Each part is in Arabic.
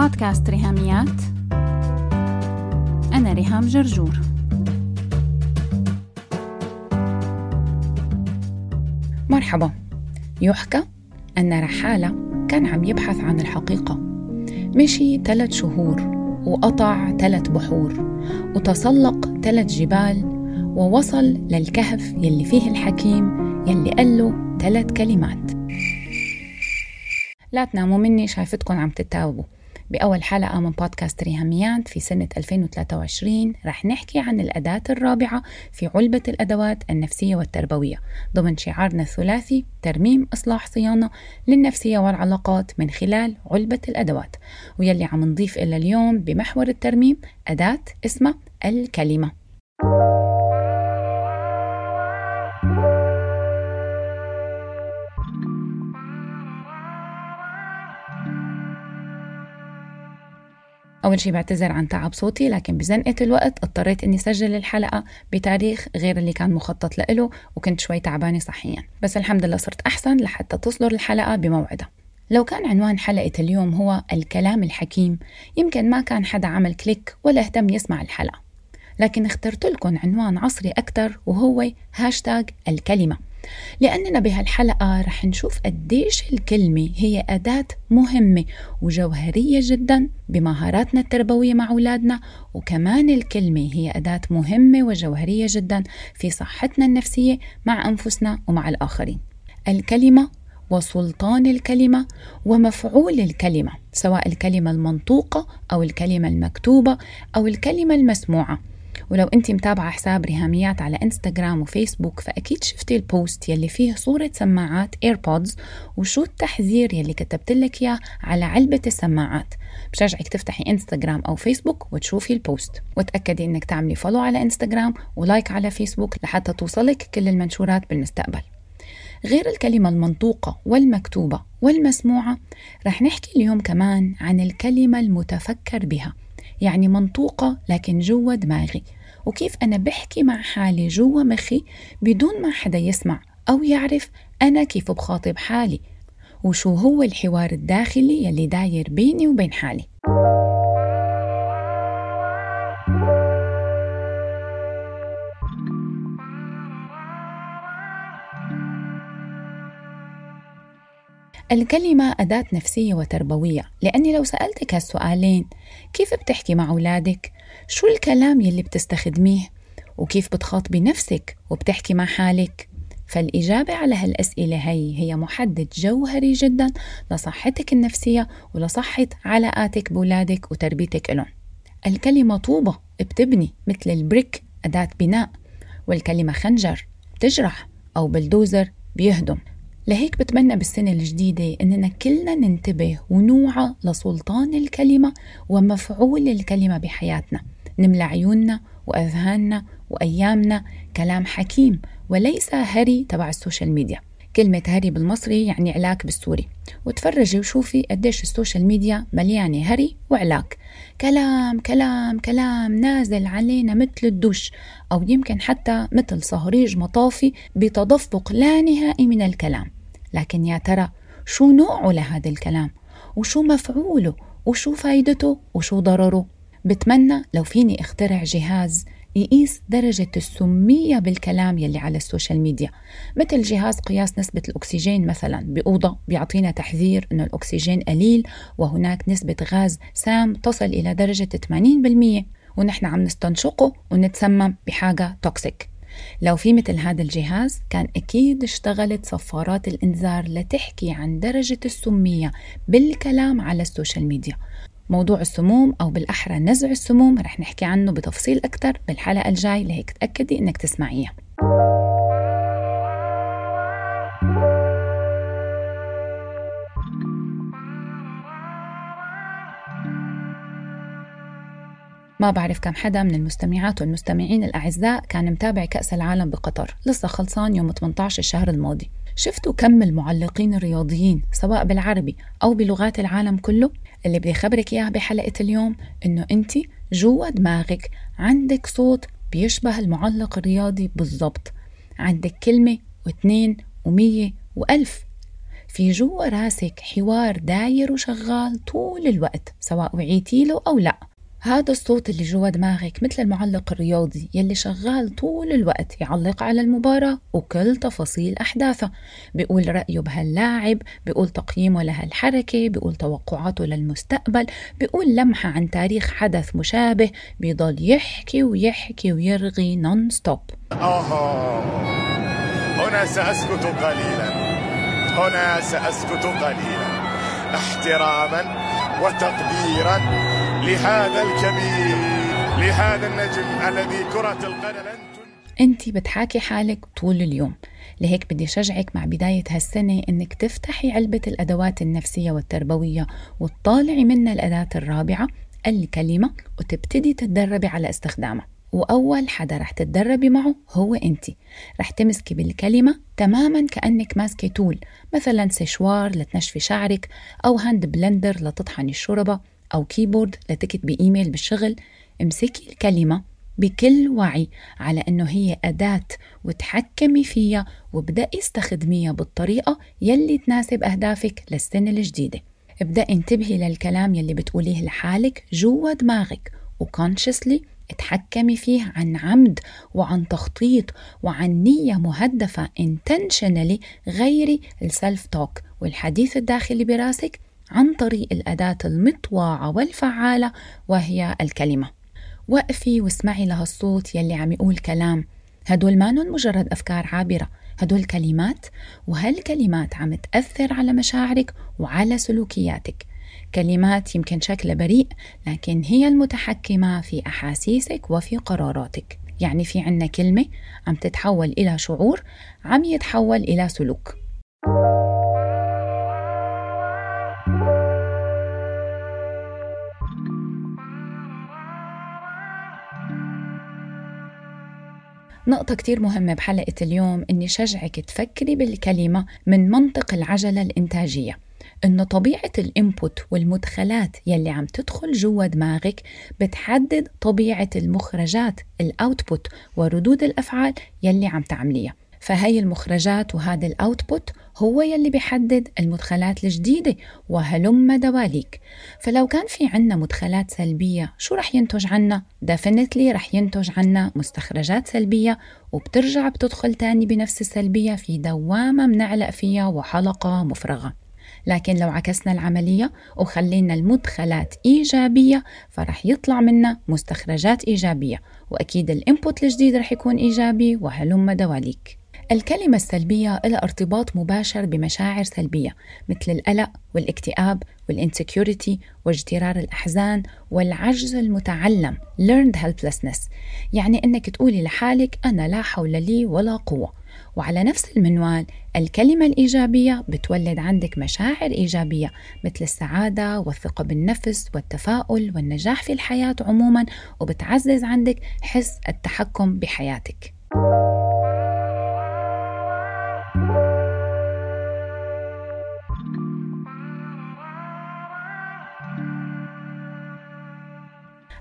بودكاست ريهاميات. أنا ريهام جرجور. مرحبا. يحكى أن رحالة كان عم يبحث عن الحقيقة. مشي ثلاث شهور وقطع ثلاث بحور وتسلق ثلاث جبال ووصل للكهف يلي فيه الحكيم يلي قال له ثلاث كلمات. لا تناموا مني شايفتكم عم تتاوبوا بأول حلقة من بودكاست ريهاميات في سنة 2023 رح نحكي عن الأداة الرابعة في علبة الأدوات النفسية والتربوية ضمن شعارنا الثلاثي ترميم إصلاح صيانة للنفسية والعلاقات من خلال علبة الأدوات ويلي عم نضيف إلى اليوم بمحور الترميم أداة اسمها الكلمة. أول شي بعتذر عن تعب صوتي لكن بزنقة الوقت اضطريت إني سجل الحلقة بتاريخ غير اللي كان مخطط لإله وكنت شوي تعبانة صحيا. بس الحمد لله صرت أحسن لحتى تصدر الحلقة بموعدها. لو كان عنوان حلقة اليوم هو الكلام الحكيم يمكن ما كان حدا عمل click ولا اهتم يسمع الحلقة. لكن اخترت لكم عنوان عصري أكثر وهو هاشتاج الكلمة. لأننا بهالحلقة رح نشوف قديش الكلمة هي أداة مهمة وجوهرية جدا بمهاراتنا التربوية مع أولادنا وكمان الكلمة هي أداة مهمة وجوهرية جدا في صحتنا النفسية مع أنفسنا ومع الآخرين. الكلمة وسلطان الكلمة ومفعول الكلمة سواء الكلمة المنطوقة أو الكلمة المكتوبة أو الكلمة المسموعة. ولو انت متابعة حساب ريهاميات على انستغرام وفيسبوك فأكيد شفتي ال post يلي فيه صورة سماعات AirPods وشو التحذير يلي كتبت لك إياه على علبة السماعات. بشجعك تفتحي انستغرام أو فيسبوك وتشوفي ال post. وتأكدي إنك تعملي follow على انستغرام و like على فيسبوك لحتى توصلك كل المنشورات بالمستقبل. غير الكلمة المنطوقة والمكتوبة والمسموعة رح نحكي اليوم كمان عن الكلمة المتفكر بها. يعني منطوقة لكن جوا دماغي. وكيف أنا بحكي مع حالي جوا مخي بدون ما حدا يسمع أو يعرف أنا كيف بخاطب حالي وشو هو الحوار الداخلي يلي داير بيني وبين حالي. الكلمة أداة نفسية وتربوية لأني لو سألتك هالسؤالين كيف بتحكي مع أولادك؟ شو الكلام يلي بتستخدميه؟ وكيف بتخاطبي نفسك وبتحكي مع حالك؟ فالإجابة على هالأسئلة هي هي محدد جوهري جدا لصحتك النفسية ولصحة علاقاتك بولادك وتربيتك لهم الكلمة طوبة بتبني مثل البريك أداة بناء والكلمة خنجر بتجرح أو بلدوزر بيهدم لهيك بتمنى بالسنة الجديدة إننا كلنا ننتبه ونوعى لسلطان الكلمة ومفعول الكلمة بحياتنا. نملى عيوننا وأذهاننا وأيامنا كلام حكيم وليس هري تبع ال social media. كلمة هري بالمصري يعني علاك بالسوري. وتفرجي وشوفي قديش ال social media مليانة هري وعلاك. كلام كلام كلام نازل علينا مثل الدش أو يمكن حتى مثل صهريج مطافي بتدفق لا نهائي من الكلام. لكن يا ترى شو نوعه لهذا الكلام؟ وشو مفعوله؟ وشو فايدته؟ وشو ضرره؟ بتمنى لو فيني أخترع جهاز يقيس درجة السمية بالكلام يلي على ال social media. مثل جهاز قياس نسبة الأكسجين مثلا بأوضة بيعطينا تحذير أنه الأكسجين قليل وهناك نسبة غاز سام تصل إلى درجة 80% ونحن عم نستنشقه ونتسمم بحاجة toxic لو في مثل هذا الجهاز كان أكيد اشتغلت صفارات الإنذار لتحكي عن درجة السمية بالكلام على ال social media. موضوع السموم أو بالأحرى نزع السموم رح نحكي عنه بتفصيل أكثر بالحلقة الجاي لهيك تأكدي إنك تسمعيها. ما بعرف كم حدا من المستمعات والمستمعين الأعزاء كان متابع كأس العالم بقطر لسه خلصان يوم 18 الشهر الماضي. شفتوا كم المعلقين الرياضيين سواء بالعربي أو بلغات العالم كله؟ اللي بدي خبرك إياه بحلقة اليوم إنه أنت جوا دماغك عندك صوت بيشبه المعلق الرياضي بالضبط. عندك كلمة واثنين ومية وألف. في جوا راسك حوار داير وشغال طول الوقت سواء وعيتي له أو لا. هذا الصوت اللي جوا دماغك مثل المعلق الرياضي يلي شغال طول الوقت يعلق على المباراة وكل تفاصيل أحداثها بيقول رأيه بهاللاعب بيقول تقييمه لهالحركة بيقول توقعاته للمستقبل بيقول لمحة عن تاريخ حدث مشابه بيضل يحكي ويحكي ويرغي نون ستوب هنا سأسكت قليلا. هنا سأسكت قليلا. احتراما وتقديرا. لهذا الكبير لهذا النجم الذي كرة القدم انت بتحاكي حالك طول اليوم. لهيك بدي شجعك مع بداية هالسنة إنك تفتحي علبة الأدوات النفسية والتربوية وتطالعي منها الأداة الرابعة الكلمة وتبتدي تتدربي على استخدامها. وأول حدا رح تتدربي معه هو أنت رح تمسكي بالكلمة تماما كأنك ماسكة tool مثلا سشوار لتنشفي شعرك أو hand blender لتطحني الشوربة. أو keyboard لتكتبي إيميل بالشغل امسكي الكلمة بكل وعي على أنه هي أداة وتحكمي فيها وابدأي استخدميها بالطريقة يلي تناسب أهدافك للسنة الجديدة. ابدأي انتبهي للكلام يلي بتقوليه لحالك جوا دماغك وكونشسلي اتحكمي فيه عن عمد وعن تخطيط وعن نية مهدفة intentionally غيري السلف توك والحديث الداخلي براسك عن طريق الأداة المطواعة والفعالة وهي الكلمة. وقفي واسمعي لهالصوت يلي عم يقول كلام. هدول ما مجرد أفكار عابرة. هدول كلمات وهالكلمات عم تأثر على مشاعرك وعلى سلوكياتك. كلمات يمكن شكلها بريء لكن هي المتحكمة في أحاسيسك وفي قراراتك. يعني في عنا كلمة عم تتحول إلى شعور عم يتحول إلى سلوك. نقطة كتير مهمة بحلقة اليوم إني شجعك تفكري بالكلمة من منطق العجلة الإنتاجية. إنه طبيعة ال input والمدخلات يلي عم تدخل جوا دماغك بتحدد طبيعة المخرجات ال output وردود الأفعال يلي عم تعمليها. فهي المخرجات وهذا ال output هو يلي بيحدد المدخلات الجديدة وهلم دواليك. فلو كان في عنا مدخلات سلبية شو رح ينتج عنا؟ definitely رح ينتج عنا مستخرجات سلبية وبترجع بتدخل تاني بنفس السلبية في دوامة منعلق فيها وحلقة مفرغة. لكن لو عكسنا العملية وخلينا المدخلات إيجابية فرح يطلع منا مستخرجات إيجابية. وأكيد ال input الجديد رح يكون إيجابي وهلم دواليك. الكلمة السلبية لها ارتباط مباشر بمشاعر سلبية مثل القلق والاكتئاب وال insecurity واجترار الأحزان والعجز المتعلم learned helplessness. يعني أنك تقولي لحالك أنا لا حول لي ولا قوة. وعلى نفس المنوال الكلمة الإيجابية بتولد عندك مشاعر إيجابية مثل السعادة والثقة بالنفس والتفاؤل والنجاح في الحياة عموما وبتعزز عندك حس التحكم بحياتك.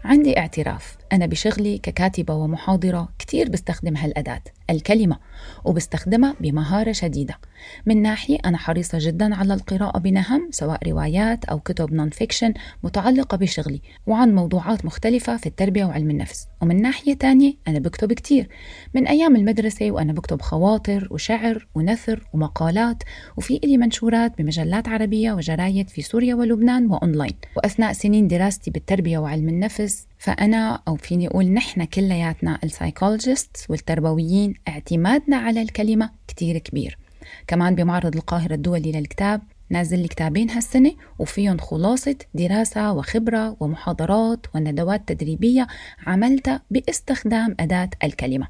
عندي اعتراف. أنا بشغلي ككاتبة ومحاضرة كتير بستخدم هالأداة. الكلمة وبستخدمها بمهارة شديدة. من ناحية أنا حريصة جدا على القراءة بنهم سواء روايات أو كتب non-fiction متعلقة بشغلي وعن موضوعات مختلفة في التربية وعلم النفس. ومن ناحية تانية أنا بكتب كتير. من أيام المدرسة وأنا بكتب خواطر وشعر ونثر ومقالات وفي إلي منشورات بمجلات عربية وجرايد في سوريا ولبنان وأونلاين. وأثناء سنين دراستي بالتربية وعلم النفس فأنا أو فيني أقول نحن كلياتنا ال psychologists والتربويين اعتمادنا على الكلمة كتير كبير. كمان بمعرض القاهرة الدولي للكتاب نازل لي كتابين هالسنة وفيهم خلاصة دراسة وخبرة ومحاضرات وندوات تدريبية عملتها باستخدام أداة الكلمة.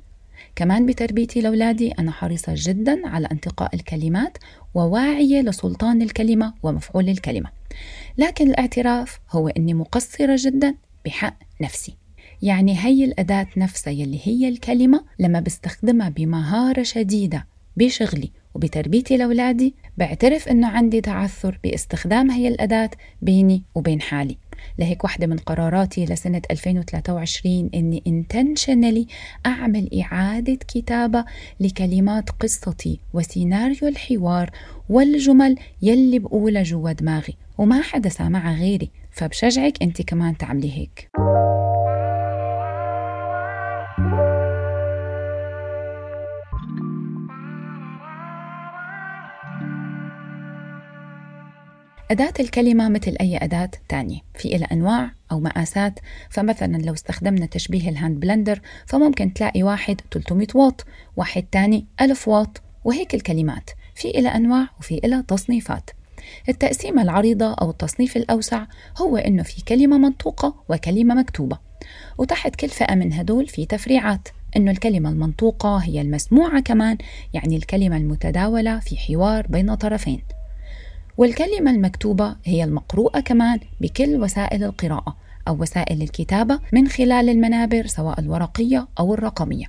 كمان بتربيتي لأولادي أنا حريصة جدا على انتقاء الكلمات وواعية لسلطان الكلمة ومفعول الكلمة. لكن الاعتراف هو أني مقصرة جدا بحق نفسي. يعني هي الأداة نفسها يلي هي الكلمة لما بستخدمها بمهارة شديدة بشغلي وبتربيتي لأولادي بعترف إنه عندي تعثر باستخدام هي الأداة بيني وبين حالي. لهيك واحدة من قراراتي لسنة 2023 إني intentionally أعمل إعادة كتابة لكلمات قصتي وسيناريو الحوار والجمل يلي بقولها جوا دماغي وما حدا سامعها غيري فبشجعك أنت كمان تعملي هيك. أداة الكلمة مثل أي أداة تانية. في إلى أنواع أو مقاسات فمثلا لو استخدمنا تشبيه ال hand blender فممكن تلاقي واحد 300 واط واحد تاني 1000 واط وهيك الكلمات. في إلى أنواع وفي إلى تصنيفات. التقسيمة العريضة أو التصنيف الأوسع هو إنه في كلمة منطوقة وكلمة مكتوبة. وتحت كل فئة من هدول في تفريعات. إنه الكلمة المنطوقة هي المسموعة كمان يعني الكلمة المتداولة في حوار بين طرفين. والكلمة المكتوبة هي المقروءة كمان بكل وسائل القراءة أو وسائل الكتابة من خلال المنابر سواء الورقية أو الرقمية.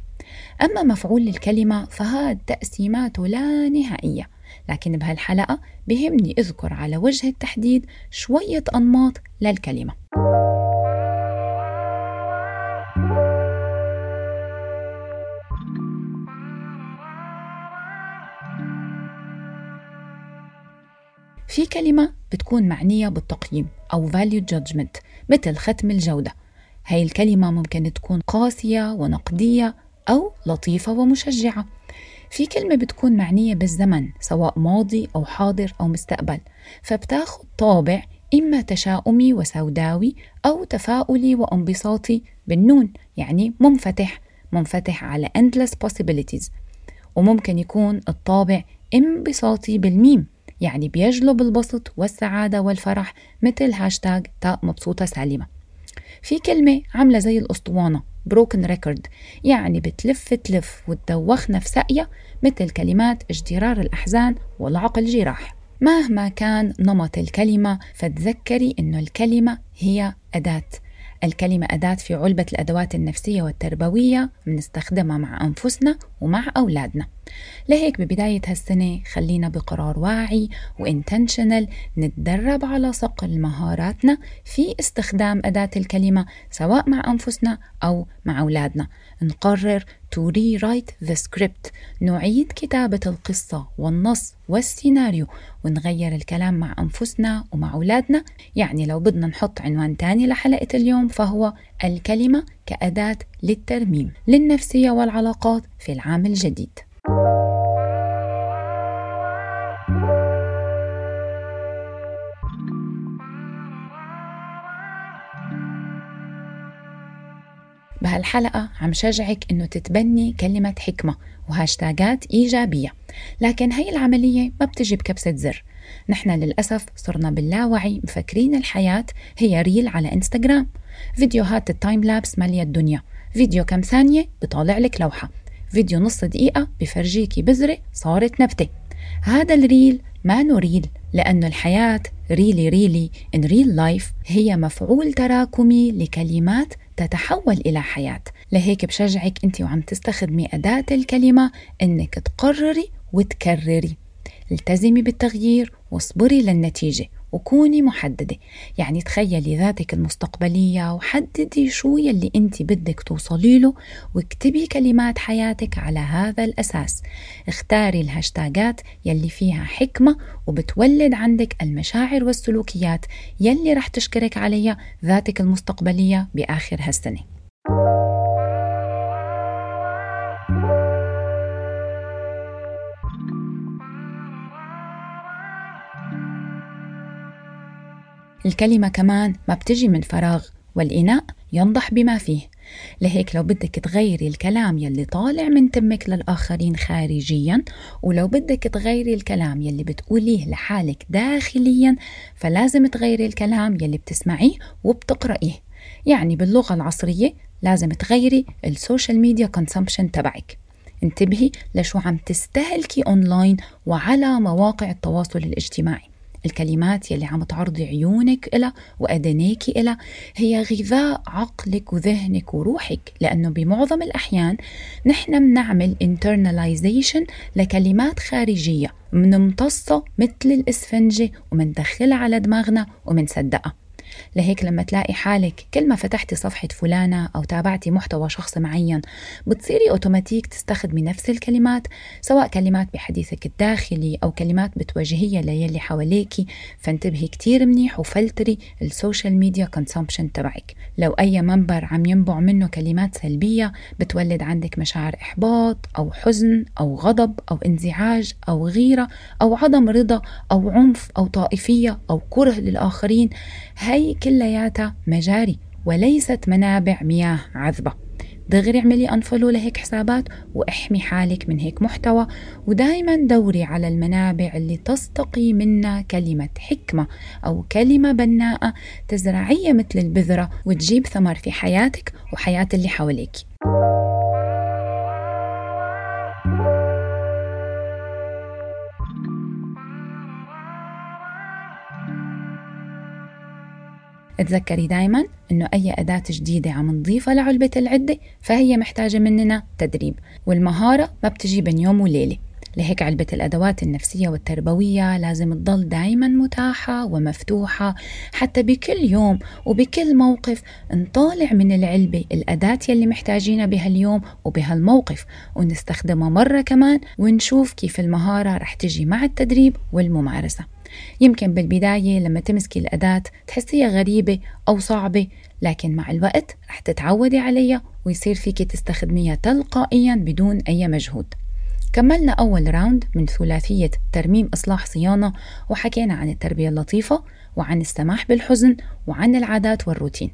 أما مفعول الكلمة فهاد تقسيماته لا نهائية لكن بهالحلقة بهمني أذكر على وجه التحديد شوية أنماط للكلمة. في كلمة بتكون معنية بالتقييم أو value judgment مثل ختم الجودة. هاي الكلمة ممكن تكون قاسية ونقدية أو لطيفة ومشجعة. في كلمة بتكون معنية بالزمن سواء ماضي أو حاضر أو مستقبل. فبتاخد طابع إما تشاؤمي وسوداوي أو تفاؤلي وانبساطي بالنون يعني منفتح منفتح على endless possibilities. وممكن يكون الطابع انبساطي بالميم. يعني بيجلب البسط والسعادة والفرح مثل هاشتاج تاء مبسوطة سالمة في كلمة عاملة زي الأسطوانة broken record يعني بتلف تلف وتدوخنا في ساقية مثل كلمات اجترار الأحزان والعقل جراح مهما كان نمط الكلمة فتذكري أنه الكلمة هي أداة. الكلمة أداة في علبة الأدوات النفسية والتربوية بنستخدمها مع أنفسنا ومع أولادنا. لهيك ببداية هالسنة خلينا بقرار واعي وانتنشنال نتدرب على صقل مهاراتنا في استخدام أداة الكلمة سواء مع أنفسنا أو مع أولادنا. نقرر to rewrite the script. نعيد كتابة القصة والنص والسيناريو ونغير الكلام مع أنفسنا ومع أولادنا. يعني لو بدنا نحط عنوان تاني لحلقة اليوم فهو الكلمة كأداة للترميم للنفسية والعلاقات في العام الجديد. بهالحلقة عم شجعك إنه تتبني كلمة حكمة وهاشتاجات إيجابية. لكن هي العملية ما بتجي بكبسة زر. نحن للأسف صرنا باللاوعي مفكرين الحياة هي reel على إنستغرام. فيديوهات ال time lapse مالية الدنيا. فيديو كم ثانية بطالع لك لوحة. فيديو نص دقيقة بفرجيكي بذرة صارت نبتة. هذا ال reel ما نو real لأن الحياة really really in real life هي مفعول تراكمي لكلمات تتحول إلى حياة. لهيك بشجعك أنت وعم تستخدمي أداة الكلمة أنك تقرري وتكرري. التزمي بالتغيير واصبري للنتيجة. وكوني محددة. يعني تخيلي ذاتك المستقبلية وحددي شو يلي انت بدك توصلي له واكتبي كلمات حياتك على هذا الأساس. اختاري الهاشتاجات يلي فيها حكمة وبتولد عندك المشاعر والسلوكيات يلي رح تشكرك عليها ذاتك المستقبلية بآخر هالسنة. الكلمة كمان ما بتجي من فراغ والإناء ينضح بما فيه. لهيك لو بدك تغيري الكلام يلي طالع من تمك للآخرين خارجيا ولو بدك تغيري الكلام يلي بتقوليه لحالك داخليا فلازم تغيري الكلام يلي بتسمعيه وبتقرأيه. يعني باللغة العصرية لازم تغيري ال social media consumption تبعك. انتبهي لشو عم تستهلكي اونلاين وعلى مواقع التواصل الاجتماعي. الكلمات يلي عم تعرضي عيونك إلها وأدنيك إلها هي غذاء عقلك وذهنك وروحك. لأنه بمعظم الأحيان نحن بنعمل internalization لكلمات خارجية منمتصها مثل الإسفنجة ومندخلها على دماغنا ومنصدقها لهيك لما تلاقي حالك كل ما فتحتي صفحة فلانة أو تابعتي محتوى شخص معين بتصيري أوتوماتيك تستخدمي نفس الكلمات سواء كلمات بحديثك الداخلي أو كلمات بتواجهيها ليلي حواليكي فانتبهي كتير منيح وفلتري ال social media consumption تبعك. لو أي منبر عم ينبع منه كلمات سلبية بتولد عندك مشاعر إحباط أو حزن أو غضب أو انزعاج أو غيرة أو عدم رضا أو عنف أو طائفية أو كره للآخرين. هي كلياتها مجاري وليست منابع مياه عذبة. دغري اعملي أنفولو لهيك حسابات وإحمي حالك من هيك محتوى. ودائما دوري على المنابع اللي تستقي منها كلمة حكمة أو كلمة بناءة تزرعيها مثل البذرة وتجيب ثمر في حياتك وحياة اللي حواليك تذكري دايما إنه أي أداة جديدة عم نضيفها لعلبة العدة فهي محتاجة مننا تدريب والمهارة ما بتجي بين يوم وليلة. لهيك علبة الأدوات النفسية والتربوية لازم تضل دايما متاحة ومفتوحة حتى بكل يوم وبكل موقف نطالع من العلبة الأداة يلي محتاجينها بهاليوم وبهالموقف ونستخدمها مرة كمان ونشوف كيف المهارة رح تجي مع التدريب والممارسة. يمكن بالبداية لما تمسكي الأداة تحسيها غريبة أو صعبة لكن مع الوقت رح تتعودي عليها ويصير فيك تستخدميها تلقائيا بدون أي مجهود. كملنا أول راوند من ثلاثية ترميم إصلاح صيانة وحكينا عن التربية اللطيفة وعن السماح بالحزن وعن العادات والروتين.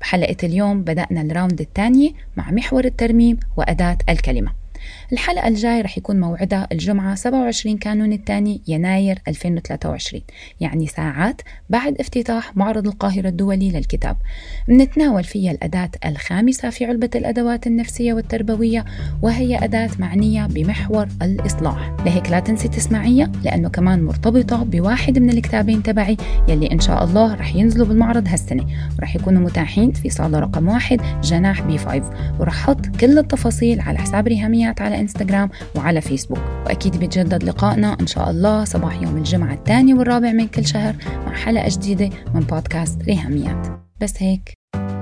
بحلقة اليوم بدأنا الراوند الثانية مع محور الترميم وأداة الكلمة. الحلقة الجاي رح يكون موعدها الجمعة 27 كانون الثاني يناير 2023 يعني ساعات بعد افتتاح معرض القاهرة الدولي للكتاب. منتناول فيها الأداة الخامسة في علبة الأدوات النفسية والتربوية وهي أداة معنية بمحور الإصلاح. لهيك لا تنسي تسمعيها لأنه كمان مرتبطة بواحد من الكتابين تبعي يلي إن شاء الله رح ينزلوا بالمعرض هالسنة. ورح يكونوا متاحين في صالة رقم واحد جناح B 5 ورح حط كل التفاصيل على حساب ريهاميات على إنستغرام وعلى فيسبوك. وأكيد بيتجدد لقائنا إن شاء الله صباح يوم الجمعة الثاني والرابع من كل شهر مع حلقة جديدة من بودكاست ريهاميات. بس هيك.